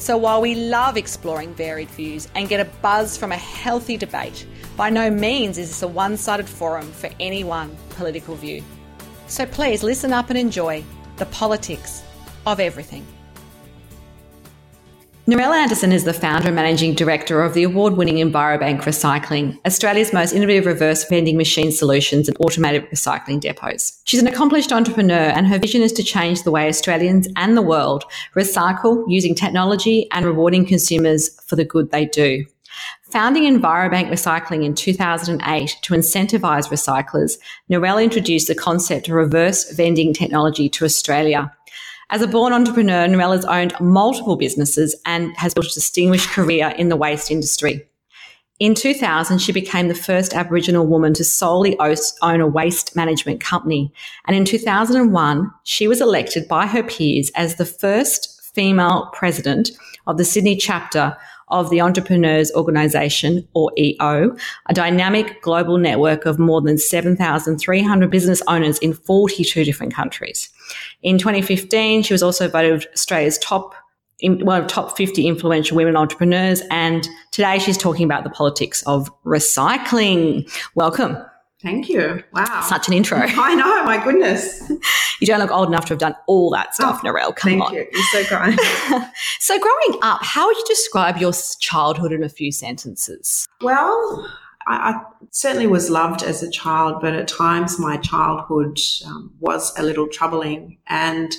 so while we love exploring varied views and get a buzz from a healthy debate, by no means is this a one sided forum for any one political view. So please listen up and enjoy the politics of everything. Narelle Anderson is the founder and managing director of the award winning Envirobank Recycling, Australia's most innovative reverse vending machine solutions and automated recycling depots. She's an accomplished entrepreneur, and her vision is to change the way Australians and the world recycle using technology and rewarding consumers for the good they do. Founding Envirobank Recycling in 2008 to incentivize recyclers, Narelle introduced the concept of reverse vending technology to Australia. As a born entrepreneur, Narelle has owned multiple businesses and has built a distinguished career in the waste industry. In 2000, she became the first Aboriginal woman to solely own a waste management company. And in 2001, she was elected by her peers as the first female president of the Sydney chapter of the Entrepreneurs Organisation, or EO, a dynamic global network of more than 7,300 business owners in 42 different countries. In 2015, she was also voted Australia's top one of top 50 influential women entrepreneurs. And today she's talking about the politics of recycling. Welcome. Thank you. Wow. Such an intro. I know, my goodness. you don't look old enough to have done all that stuff, oh, Narelle. Come thank on. you. You're so kind. so, growing up, how would you describe your childhood in a few sentences? Well, I, I certainly was loved as a child, but at times my childhood um, was a little troubling. And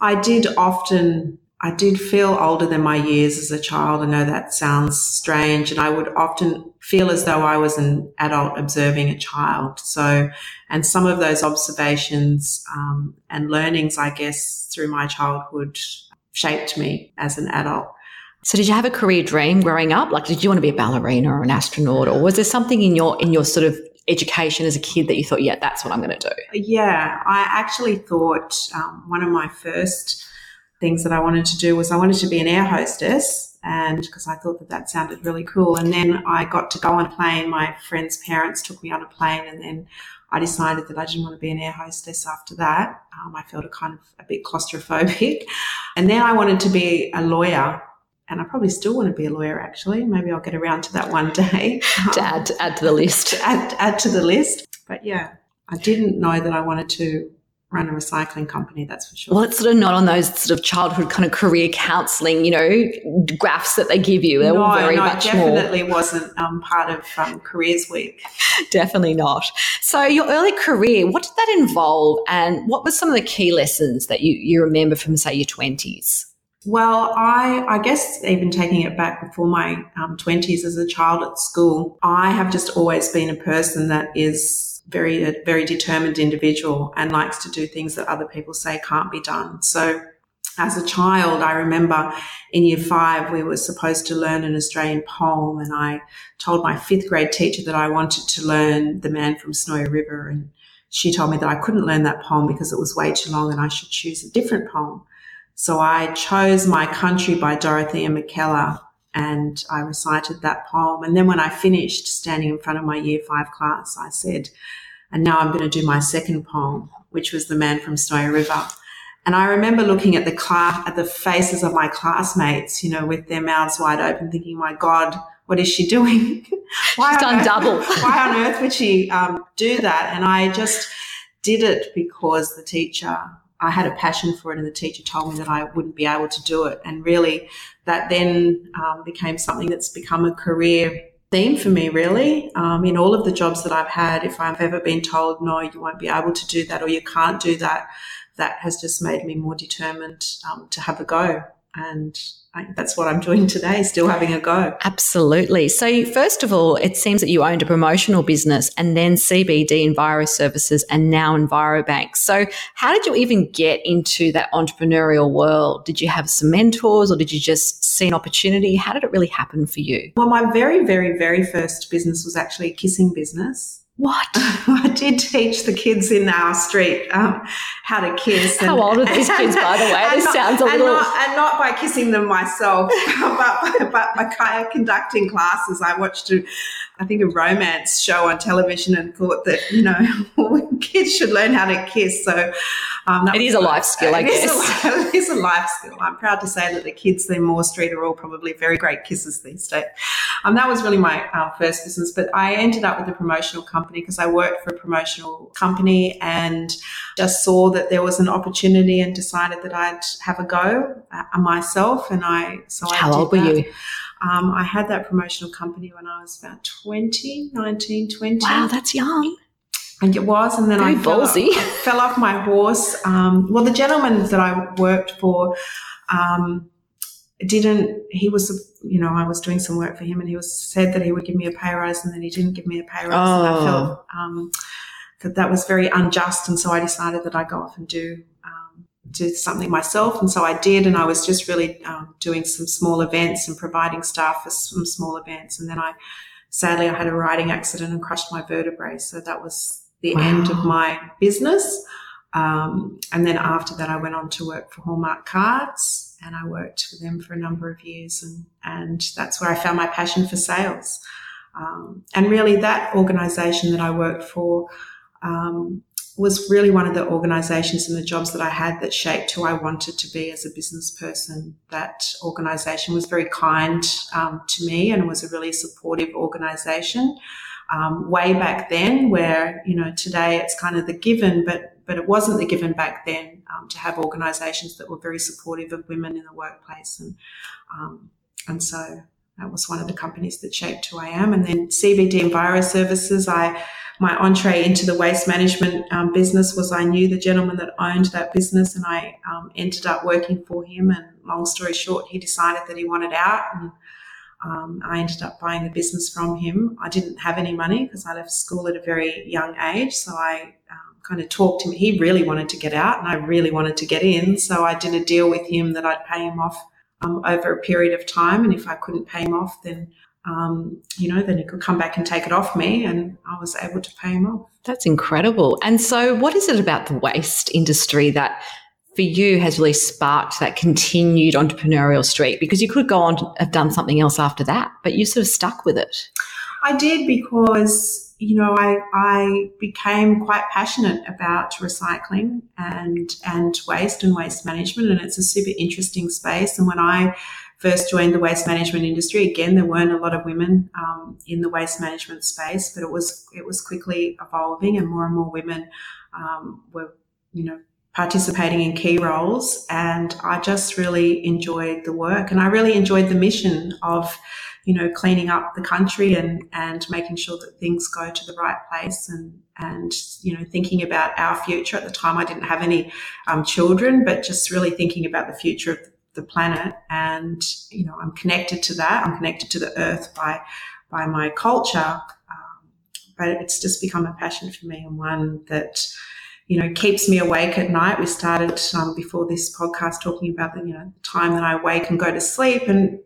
I did often I did feel older than my years as a child. I know that sounds strange. And I would often feel as though I was an adult observing a child. So, and some of those observations um, and learnings, I guess, through my childhood shaped me as an adult. So did you have a career dream growing up? Like did you want to be a ballerina or an astronaut or was there something in your in your sort of education as a kid that you thought, yeah, that's what I'm going to do? Yeah, I actually thought um, one of my first things that I wanted to do was I wanted to be an air hostess and because I thought that that sounded really cool. And then I got to go on a plane. My friend's parents took me on a plane and then I decided that I didn't want to be an air hostess after that. Um, I felt a kind of a bit claustrophobic. And then I wanted to be a lawyer. And I probably still want to be a lawyer, actually. Maybe I'll get around to that one day. to add, to add to the list. add, add to the list. But yeah, I didn't know that I wanted to run a recycling company, that's for sure. Well, it's sort of not on those sort of childhood kind of career counselling, you know, graphs that they give you. They're no, very no, much definitely more. wasn't um, part of um, Careers Week. definitely not. So, your early career, what did that involve, and what were some of the key lessons that you, you remember from, say, your twenties? Well, I, I guess even taking it back before my um, 20s as a child at school, I have just always been a person that is very, a very determined individual and likes to do things that other people say can't be done. So as a child, I remember in year five, we were supposed to learn an Australian poem and I told my fifth grade teacher that I wanted to learn The Man from Snowy River. And she told me that I couldn't learn that poem because it was way too long and I should choose a different poem. So I chose My Country by Dorothea Mackellar and I recited that poem. And then when I finished standing in front of my year five class, I said, and now I'm going to do my second poem, which was The Man from Snowy River. And I remember looking at the class, at the faces of my classmates, you know, with their mouths wide open, thinking, my God, what is she doing? why She's done earth, double. why on earth would she um, do that? And I just did it because the teacher I had a passion for it, and the teacher told me that I wouldn't be able to do it. And really, that then um, became something that's become a career theme for me, really. Um, in all of the jobs that I've had, if I've ever been told, no, you won't be able to do that or you can't do that, that has just made me more determined um, to have a go. and that's what I'm doing today, still having a go. Absolutely. So, first of all, it seems that you owned a promotional business and then CBD Enviro Services and now EnviroBank. So, how did you even get into that entrepreneurial world? Did you have some mentors or did you just see an opportunity? How did it really happen for you? Well, my very, very, very first business was actually a kissing business. What? I did teach the kids in our street um, how to kiss. And, how old are these kids, by the way? This not, sounds a little. And not, and not, by kissing them myself, but, but by conducting classes. I watched a, I think, a romance show on television and thought that, you know, kids should learn how to kiss. So um, it is a life skill, I guess. Is a, it is a life skill. I'm proud to say that the kids in Moore Street are all probably very great kissers these days. Um, that was really my uh, first business, but I ended up with a promotional company because I worked for a promotional company and just saw that there was an opportunity and decided that I'd have a go uh, myself. And I, so How I old were that. you? Um, I had that promotional company when I was about 20, 19, 20. Wow, that's young. And it was, and then Very I fell off, fell off my horse. Um, well, the gentleman that I worked for um, didn't. He was, you know, I was doing some work for him, and he was said that he would give me a pay rise, and then he didn't give me a pay rise. Oh. And I felt um, that that was very unjust, and so I decided that I'd go off and do do something myself. And so I did. And I was just really um, doing some small events and providing staff for some small events. And then I, sadly, I had a riding accident and crushed my vertebrae. So that was the wow. end of my business. Um, and then after that, I went on to work for Hallmark Cards and I worked for them for a number of years. And, and that's where I found my passion for sales. Um, and really, that organization that I worked for um, was really one of the organizations and the jobs that I had that shaped who I wanted to be as a business person. That organization was very kind um, to me and was a really supportive organization. Um, way back then, where you know today it's kind of the given, but but it wasn't the given back then um, to have organisations that were very supportive of women in the workplace, and um, and so that was one of the companies that shaped who I am. And then CBD Enviro Services, I my entree into the waste management um, business was I knew the gentleman that owned that business and I um, ended up working for him. And long story short, he decided that he wanted out and um, I ended up buying the business from him. I didn't have any money because I left school at a very young age. So I um, kind of talked to him. He really wanted to get out and I really wanted to get in. So I did a deal with him that I'd pay him off um, over a period of time. And if I couldn't pay him off, then um, you know, then he could come back and take it off me, and I was able to pay him off. That's incredible. And so, what is it about the waste industry that for you has really sparked that continued entrepreneurial streak? Because you could go on to have done something else after that, but you sort of stuck with it. I did because you know I I became quite passionate about recycling and and waste and waste management, and it's a super interesting space. And when I first joined the waste management industry, again, there weren't a lot of women um, in the waste management space, but it was it was quickly evolving, and more and more women um, were, you know, participating in key roles. And I just really enjoyed the work, and I really enjoyed the mission of, you know, cleaning up the country and and making sure that things go to the right place and and you know thinking about our future. At the time i didn't have any um, children but just really thinking about the future of the planet. And you know i'm connected to that. I'm connected to the earth by by my culture. Um, but it's just become a passion for me and one that you know keeps me awake at night we started um, before this podcast talking about the you know time that i wake and go to sleep and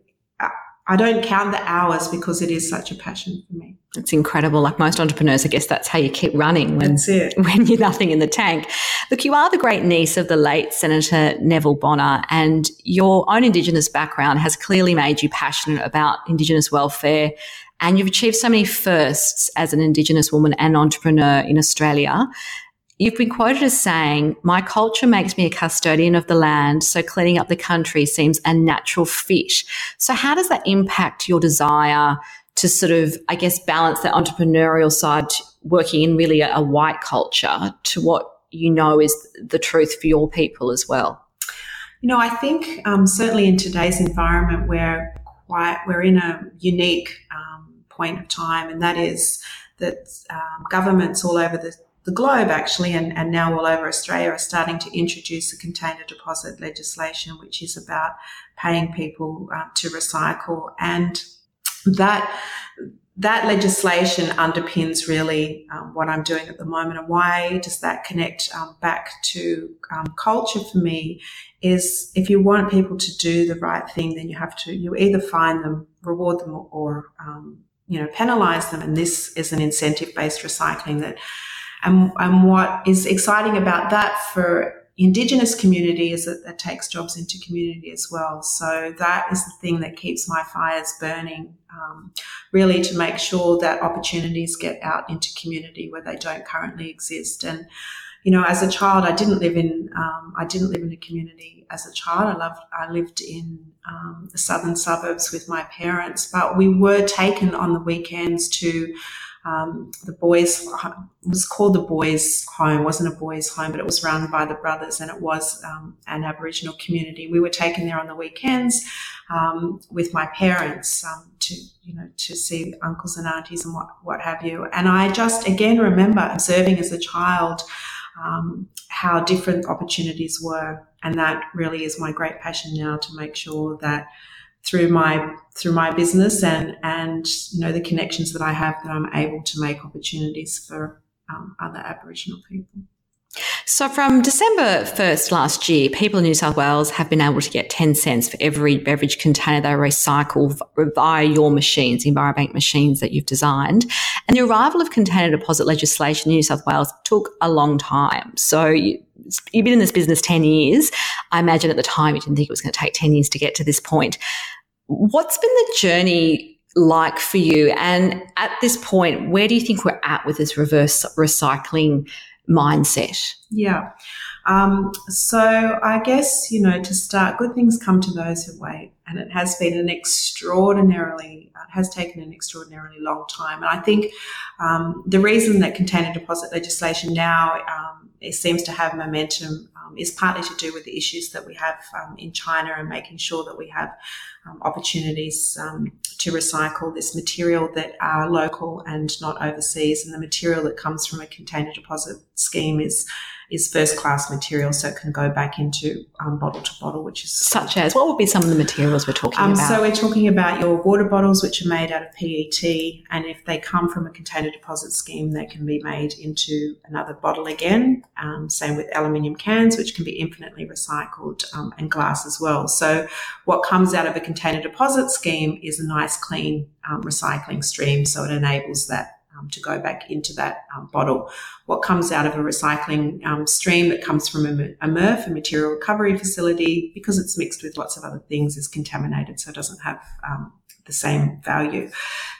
I don't count the hours because it is such a passion for me. It's incredible. Like most entrepreneurs, I guess that's how you keep running when, when you're nothing in the tank. Look, you are the great niece of the late Senator Neville Bonner, and your own Indigenous background has clearly made you passionate about Indigenous welfare. And you've achieved so many firsts as an Indigenous woman and entrepreneur in Australia. You've been quoted as saying, My culture makes me a custodian of the land, so cleaning up the country seems a natural fit. So, how does that impact your desire to sort of, I guess, balance that entrepreneurial side, working in really a, a white culture, to what you know is the truth for your people as well? You know, I think um, certainly in today's environment, we're quite we're in a unique um, point of time, and that is that um, governments all over the the globe actually, and, and now all over Australia are starting to introduce a container deposit legislation, which is about paying people uh, to recycle. And that, that legislation underpins really um, what I'm doing at the moment. And why does that connect um, back to um, culture for me? Is if you want people to do the right thing, then you have to, you either find them, reward them, or, or um, you know, penalize them. And this is an incentive based recycling that and, and what is exciting about that for Indigenous community is that that takes jobs into community as well. So that is the thing that keeps my fires burning, um, really to make sure that opportunities get out into community where they don't currently exist. And you know, as a child, I didn't live in um, I didn't live in a community as a child. I loved I lived in um, the southern suburbs with my parents, but we were taken on the weekends to um, the boys was called the boys home. Wasn't a boys home but it was run by the brothers and it was um, an aboriginal community. We were taken there on the weekends um, with my parents um, to you know to see uncles and aunties and what what have you. And i just again remember observing as a child um, how different opportunities were. And that really is my great passion now to make sure that through my through my business and and you know the connections that I have that I'm able to make opportunities for um, other Aboriginal people. So, from December 1st last year, people in New South Wales have been able to get 10 cents for every beverage container they recycle via your machines, the EnviroBank machines that you've designed. And the arrival of container deposit legislation in New South Wales took a long time. So, you, you've been in this business 10 years. I imagine at the time you didn't think it was going to take 10 years to get to this point. What's been the journey like for you? And at this point, where do you think we're at with this reverse recycling mindset? Yeah. Um, so I guess, you know, to start, good things come to those who wait. And it has been an extraordinarily, it has taken an extraordinarily long time. And I think um, the reason that container deposit legislation now um, it seems to have momentum um, is partly to do with the issues that we have um, in China and making sure that we have um, opportunities um, to recycle this material that are local and not overseas. And the material that comes from a container deposit scheme is is first class material, so it can go back into um, bottle to bottle, which is such as what would be some of the materials we're talking um, about? So we're talking about your water bottles, which are made out of PET, and if they come from a container deposit scheme, they can be made into another bottle again. Um, same with aluminium cans, which can be infinitely recycled, um, and glass as well. So what comes out of a container deposit scheme is a nice, clean um, recycling stream, so it enables that um, to go back into that um, bottle. What comes out of a recycling um, stream that comes from a, a MRF, a material recovery facility, because it's mixed with lots of other things, is contaminated, so it doesn't have um, the same value.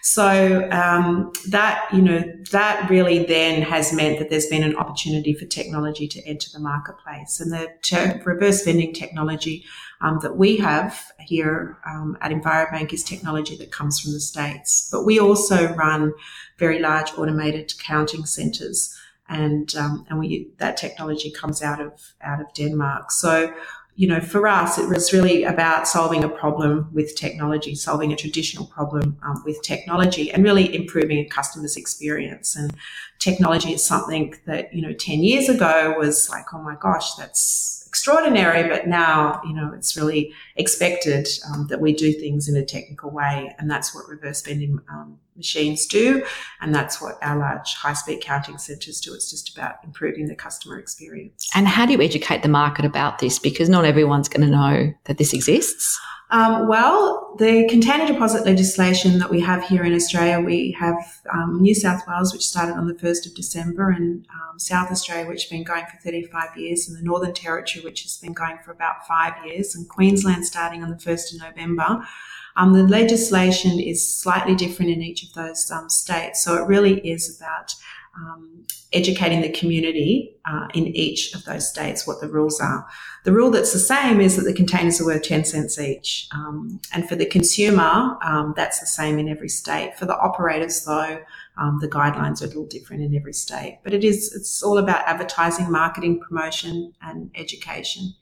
So um, that you know that really then has meant that there's been an opportunity for technology to enter the marketplace, and the reverse vending technology um, that we have here um, at EnviroBank is technology that comes from the states, but we also run very large automated counting centres, and um, and we that technology comes out of out of Denmark. So you know, for us, it was really about solving a problem with technology, solving a traditional problem um, with technology, and really improving a customer's experience. And technology is something that, you know, 10 years ago was like, oh my gosh, that's extraordinary, but now, you know, it's really expected um, that we do things in a technical way. And that's what reverse vending um, machines do. And that's what our large high speed counting centres do. It's just about improving the customer experience. And how do you educate the market about this? Because not everyone's going to know that this exists. Um, well, the container deposit legislation that we have here in Australia, we have um, New South Wales, which started on the 1st of December, and um, South Australia, which has been going for 35 years, and the Northern Territory, which has been going for about five years, and Queensland starting on the 1st of November. Um, the legislation is slightly different in each of those um, states, so it really is about um, educating the community uh, in each of those states what the rules are. The rule that's the same is that the containers are worth 10 cents each. Um, and for the consumer, um, that's the same in every state. For the operators, though, um, the guidelines are a little different in every state. But it is, it's all about advertising, marketing, promotion, and education.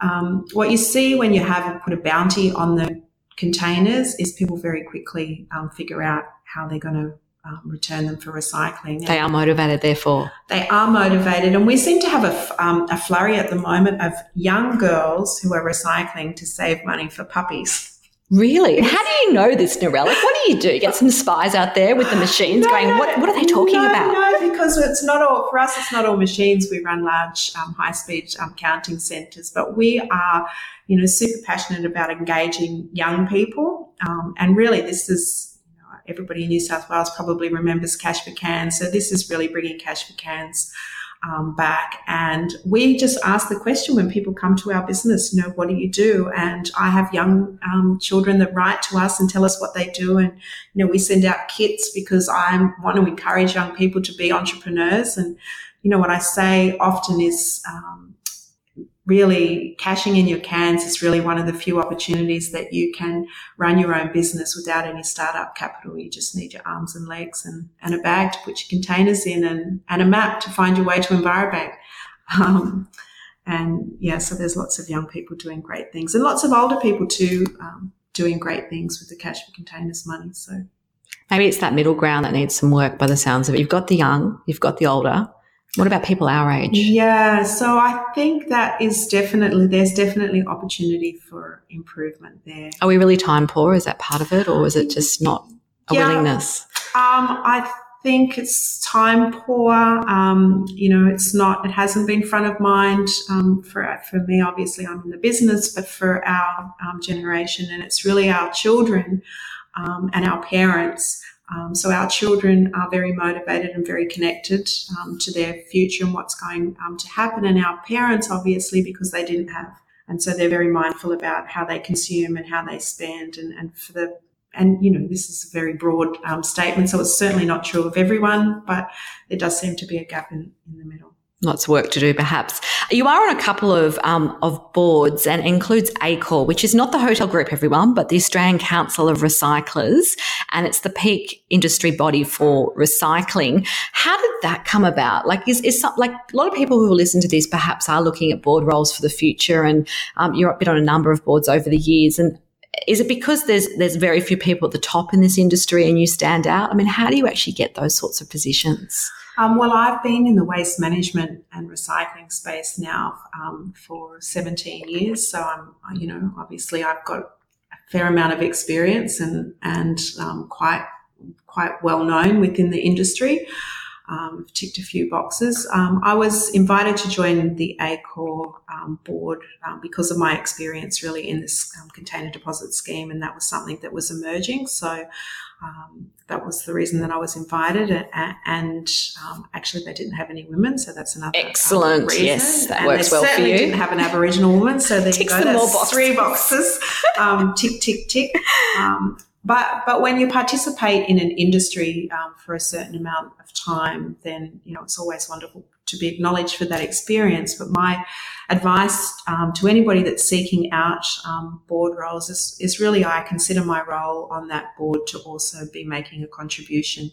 Um, what you see when you have put a bounty on the containers is people very quickly um, figure out how they're going to um, return them for recycling. They are motivated, therefore. They are motivated, and we seem to have a, um, a flurry at the moment of young girls who are recycling to save money for puppies. Really? How do you know this? Like, what do you do? Get some spies out there with the machines No, going, no, what, what are they talking no, about? No, because it's not all for us. It's not all machines. We run large, um, high-speed um, counting centres, but we are, you know, super passionate about engaging young people. Um, and really, this is everybody in New South Wales probably remembers Cash for Cans. So this is really bringing Cash for Cans. Um, back and we just ask the question when people come to our business, you know, what do you do? And I have young um, children that write to us and tell us what they do. And, you know, we send out kits because I want to encourage young people to be entrepreneurs. And, you know, what I say often is, um, really cashing in your cans is really one of the few opportunities that you can run your own business without any startup capital. You just need your arms and legs and, and a bag to put your containers in and, and a map to find your way to Envirobank. Um, and yeah, so there's lots of young people doing great things and lots of older people too, um, doing great things with the cash for containers money. So Maybe it's that middle ground that needs some work by the sounds of it. You've got the young, you've got the older. What about people our age? Yeah, so I think that is definitely there's definitely opportunity for improvement there. Are we really time poor? Is that part of it? Or is it just not a Yeah. willingness? Um, I think it's time poor. Um, you know, it's not. It hasn't been front of mind um, for for me. Obviously, I'm in the business, but for our um, generation, and it's really our children um, and our parents. Um, so our children are very motivated and very connected um, to their future and what's going um, to happen, and our parents, obviously, because they didn't have, and so they're very mindful about how they consume and how they spend, and, and for the and you know this is a very broad um, statement, so it's certainly not true of everyone, but there does seem to be a gap in, in the middle. Lots of work to do, perhaps. You are on a couple of um, of boards and includes ACOR, which is not the hotel group, everyone, but the Australian Council of Recyclers, and it's the peak industry body for recycling. How did that come about? Like, is is some, like a lot of people who listen to this perhaps are looking at board roles for the future, and um, you've been on a number of boards over the years, and is it because there's there's very few people at the top in this industry and you stand out? I mean, how do you actually get those sorts of positions? Um, well, I've been in the waste management and recycling space now um, for 17 years, so I'm you know obviously I've got a fair amount of experience and and um, quite quite well known within the industry. Um, ticked a few boxes. Um, I was invited to join the ACOR um, board um, because of my experience really in this um, container deposit scheme, and that was something that was emerging. So um, that was the reason that I was invited. And, and um, actually, they didn't have any women, so that's another Excellent. reason. Yes, that and works well for you. Didn't have an Aboriginal woman, so there Ticks you go. the more That's boxes. three boxes. Um, tick, tick, tick. But but when you participate in an industry um, for a certain amount of time, then you know it's always wonderful to be acknowledged for that experience. But my advice um, to anybody that's seeking out um, board roles is, is really I consider my role on that board to also be making a contribution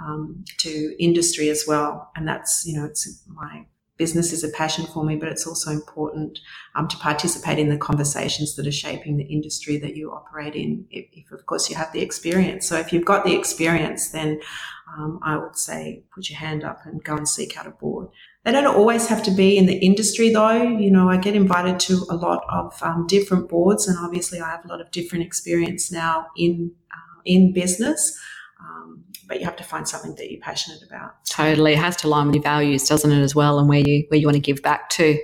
um, to industry as well, and that's you know it's my business is a passion for me, but it's also important um, to participate in the conversations that are shaping the industry that you operate in, if, if of course you have the experience. So if you've got the experience, then um, I would say put your hand up and go and seek out a board. They don't always have to be in the industry though. You know, I get invited to a lot of um, different boards and obviously I have a lot of different experience now in, uh, in business. But you have to find something that you're passionate about. Totally. It has to align with your values, doesn't it, as well, and where you where you want to give back to.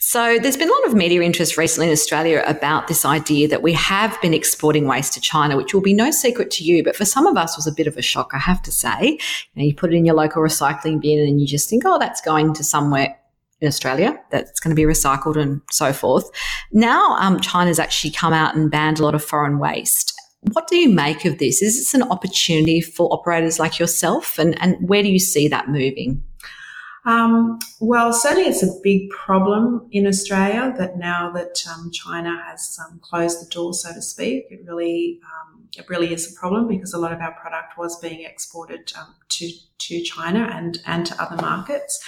So there's been a lot of media interest recently in Australia about this idea that we have been exporting waste to China, which will be no secret to you, but for some of us was a bit of a shock, I have to say. You, know, you put it in your local recycling bin and you just think, oh, that's going to somewhere in Australia that's going to be recycled and so forth. Now, um, China's actually come out and banned a lot of foreign waste. What do you make of this? Is this an opportunity for operators like yourself? And, and where do you see that moving? Um, well, certainly it's a big problem in Australia that now that um, China has um, closed the door, so to speak, it really um, it really is a problem because a lot of our product was being exported um, to to China and and to other markets.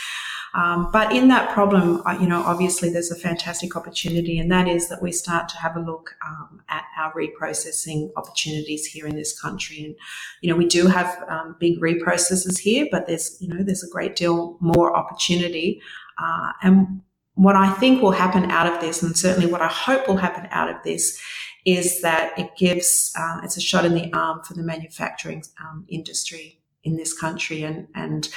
Um, but in that problem, you know, obviously there's a fantastic opportunity, and that is that we start to have a look um, at our reprocessing opportunities here in this country. And you know, we do have um, big reprocessors here, but there's you know there's a great deal more opportunity. Uh, and what I think will happen out of this, and certainly what I hope will happen out of this, is that it gives uh, it's a shot in the arm for the manufacturing um, industry in this country, and and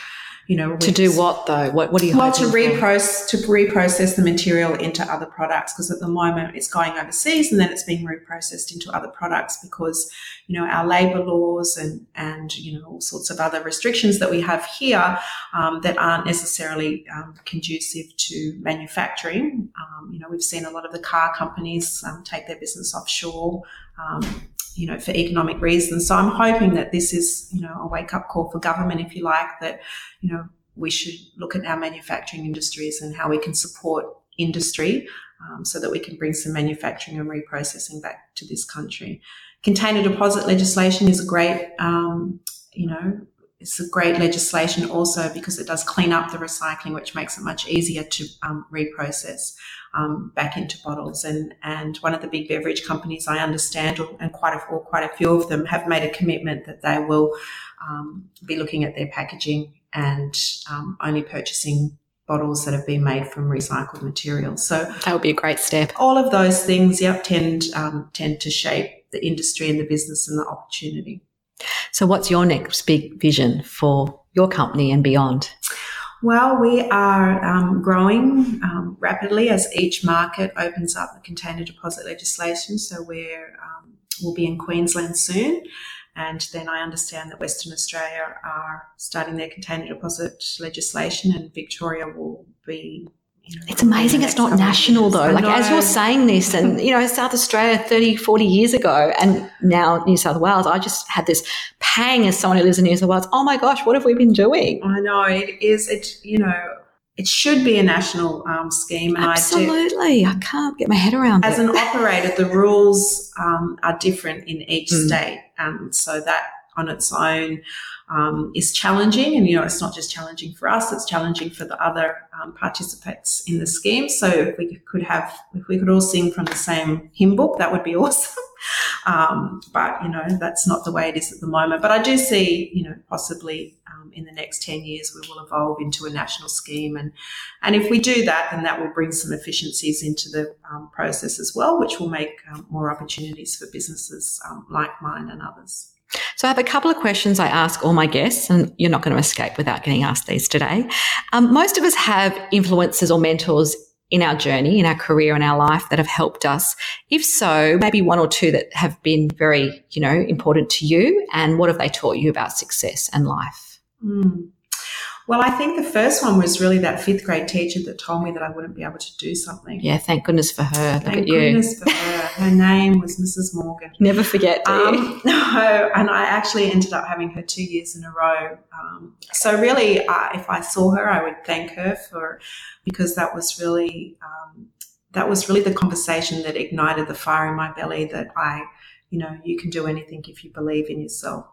you know, to do what though? What what do you well to reprocess to reprocess the material into other products because at the moment it's going overseas and then it's being reprocessed into other products because you know our labour laws and and you know all sorts of other restrictions that we have here um, that aren't necessarily um, conducive to manufacturing. Um, you know, we've seen a lot of the car companies um, take their business offshore. Um, you know, for economic reasons. So I'm hoping that this is, you know, a wake up call for government, if you like, that, you know, we should look at our manufacturing industries and how we can support industry um, so that we can bring some manufacturing and reprocessing back to this country. Container deposit legislation is a great, um, you know, it's a great legislation also because it does clean up the recycling, which makes it much easier to um, reprocess um, back into bottles. And and one of the big beverage companies, I understand, and quite a or quite a few of them have made a commitment that they will um, be looking at their packaging and um, only purchasing bottles that have been made from recycled materials. So that would be a great step. All of those things, yep, tend um, tend to shape the industry and the business and the opportunity. So, what's your next big vision for your company and beyond? Well, we are um, growing um, rapidly as each market opens up the container deposit legislation. So we're um, we'll be in Queensland soon, and then I understand that Western Australia are starting their container deposit legislation, and Victoria will be it's amazing it's not national though. Like as you're saying this and you know, South Australia 30, 40 years ago and now New South Wales, I just had this pang as someone who lives in New South Wales. Oh my gosh, what have we been doing? I know it is, it, you know, it should be a national um, scheme. And Absolutely. I, do, I, can't get my head around as it. As an operator, the rules um, are different in each mm. state. And so that on its own um, is challenging. And, you know, it's not just challenging for us, it's challenging for the other um, participants in the scheme. So if we could have, if we could all sing from the same hymn book, that would be awesome. um, but, you know, that's not the way it is at the moment. But I do see, you know, possibly um, in the next 10 years, we will evolve into a national scheme. And, and if we do that, then that will bring some efficiencies into the um, process as well, which will make um, more opportunities for businesses like mine and others. So I have a couple of questions I ask all my guests, and you're not going to escape without getting asked these today. Um, most of us have influencers or mentors in our journey, in our career, in our life that have helped us. If so, maybe one or two that have been very, you know, important to you. And what have they taught you about success and life? Mm. Well, I think the first one was really that fifth grade teacher that told me that I wouldn't be able to do something. Yeah, thank goodness for her. Look thank goodness for her. Her name was Mrs. Morgan. Never forget, um, no, and I actually ended up having her two years in a row. Um, so really, uh, if I saw her, I would thank her for because that was really um, that was really the conversation that ignited the fire in my belly. That I, you know, you can do anything if you believe in yourself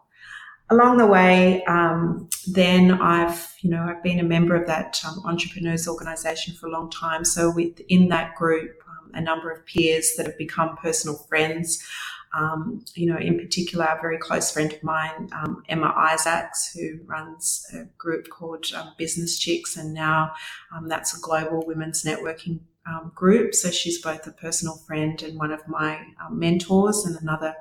along the way, um, then I've, you know, I've been a member of that um, entrepreneurs organization for a long time. So within that group, um, a number of peers that have become personal friends. Um, you know, in particular, a very close friend of mine, um, Emma Isaacs, who runs a group called um, Business Chicks, and now that's a global women's networking group. So she's both a personal friend and one of my mentors, and another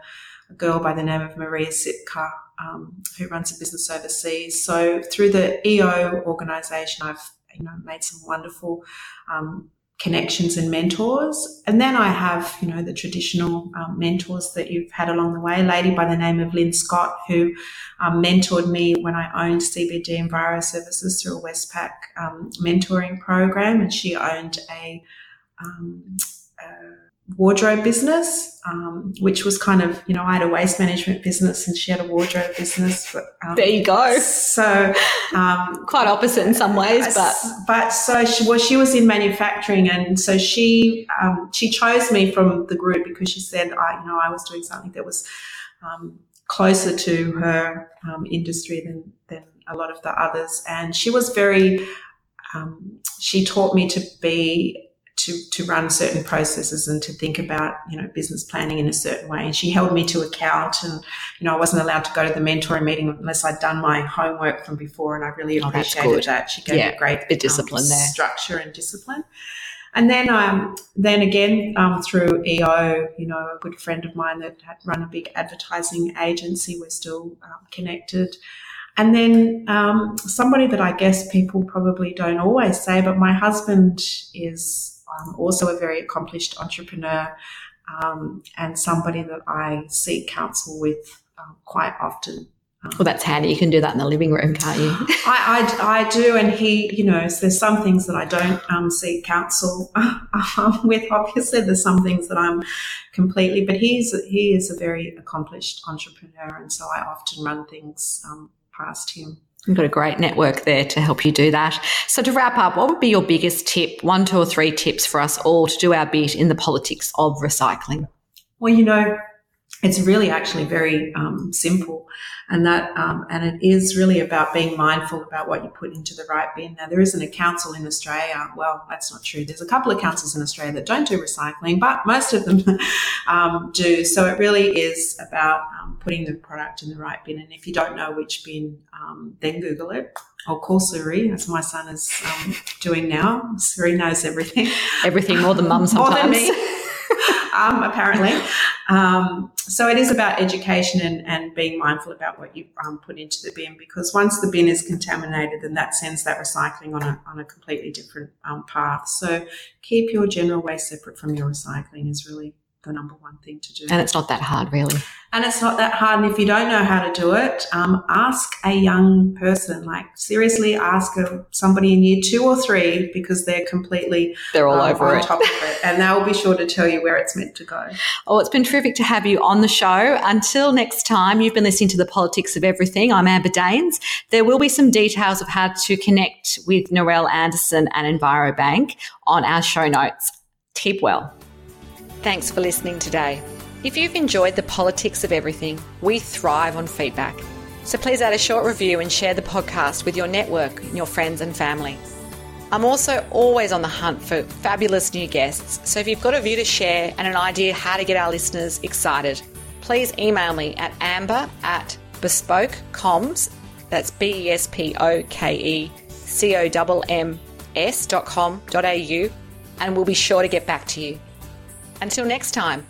girl by the name of Maria Sitka, um, who runs a business overseas. So through the EO organisation, I've you know made some wonderful um, connections and mentors. And then I have you know the traditional um, mentors that you've had along the way. A lady by the name of Lynn Scott, who um, mentored me when I owned CBD Enviro Services through a Westpac um, mentoring program, and she owned a um, wardrobe business, um, which was kind of, you know, I had a waste management business and she had a wardrobe business. But, um, there you go. So, um, quite opposite in some ways, but but so she was she was in manufacturing, and so she um, she chose me from the group because she said, I you know, I was doing something that was um, closer to her um, industry than than a lot of the others, and she was very um, she taught me to be to, to run certain processes and to think about, you know, business planning in a certain way. And she held me to account and, you know, I wasn't allowed to go to the mentoring meeting unless I'd done my homework from before. And I really Oh, appreciated good. that. She gave Yeah, me great bit discipline um, there. structure and discipline. And then, um, then again, um, through EO, you know, a good friend of mine that had run a big advertising agency, we're still um, connected. And then um, somebody that I guess people probably don't always say, but my husband is um, also a very accomplished entrepreneur um, and somebody that I seek counsel with um, quite often. Um, Well, that's handy. You can do that in the living room, can't you? I, I, I do, and he, you know, so there's some things that I don't um, seek counsel um, with. Obviously, there's some things that I'm completely, but he's he is a very accomplished entrepreneur, and so I often run things um, past him. You've got a great network there to help you do that. So, to wrap up, what would be your biggest tip, one, two, or three tips for us all to do our bit in the politics of recycling? Well, you know, it's really actually very um, simple, and that um, and it is really about being mindful about what you put into the right bin. Now, there isn't a council in Australia. Well, that's not true. There's a couple of councils in Australia that don't do recycling, but most of them um, do. So it really is about um, putting the product in the right bin. And if you don't know which bin, um, then Google it. Or call Siri, as my son is um, doing now. Siri knows everything Everything more than mum more than sometimes. me, um, apparently. Um, so it is about education and, and being mindful about what you um, put into the bin because once the bin is contaminated, then that sends that recycling on a, on a completely different um, path. So keep your general waste separate from your recycling is really the number one thing to do. And it's not that hard, really. And it's not that hard. And if you don't know how to do it, um, ask a young person. Like seriously, ask a, somebody in year two or three because they're completely They're all um, over on it. top of it, and they'll be sure to tell you where it's meant to go. Oh, it's been terrific to have you on the show. Until next time, you've been listening to The Politics of Everything. I'm Amber Daines. There will be some details of how to connect with Narelle Anderson and EnviroBank on our show notes. Keep well. Thanks for listening today. If you've enjoyed The Politics of Everything, we thrive on feedback. So please add a short review and share the podcast with your network your friends and family. I'm also always on the hunt for fabulous new guests, so if you've got a view to share and an idea how to get our listeners excited, please email me at amber at bespokecomms, that's B E S P O K E C O M M S dot com dot au, and we'll be sure to get back to you. Until next time.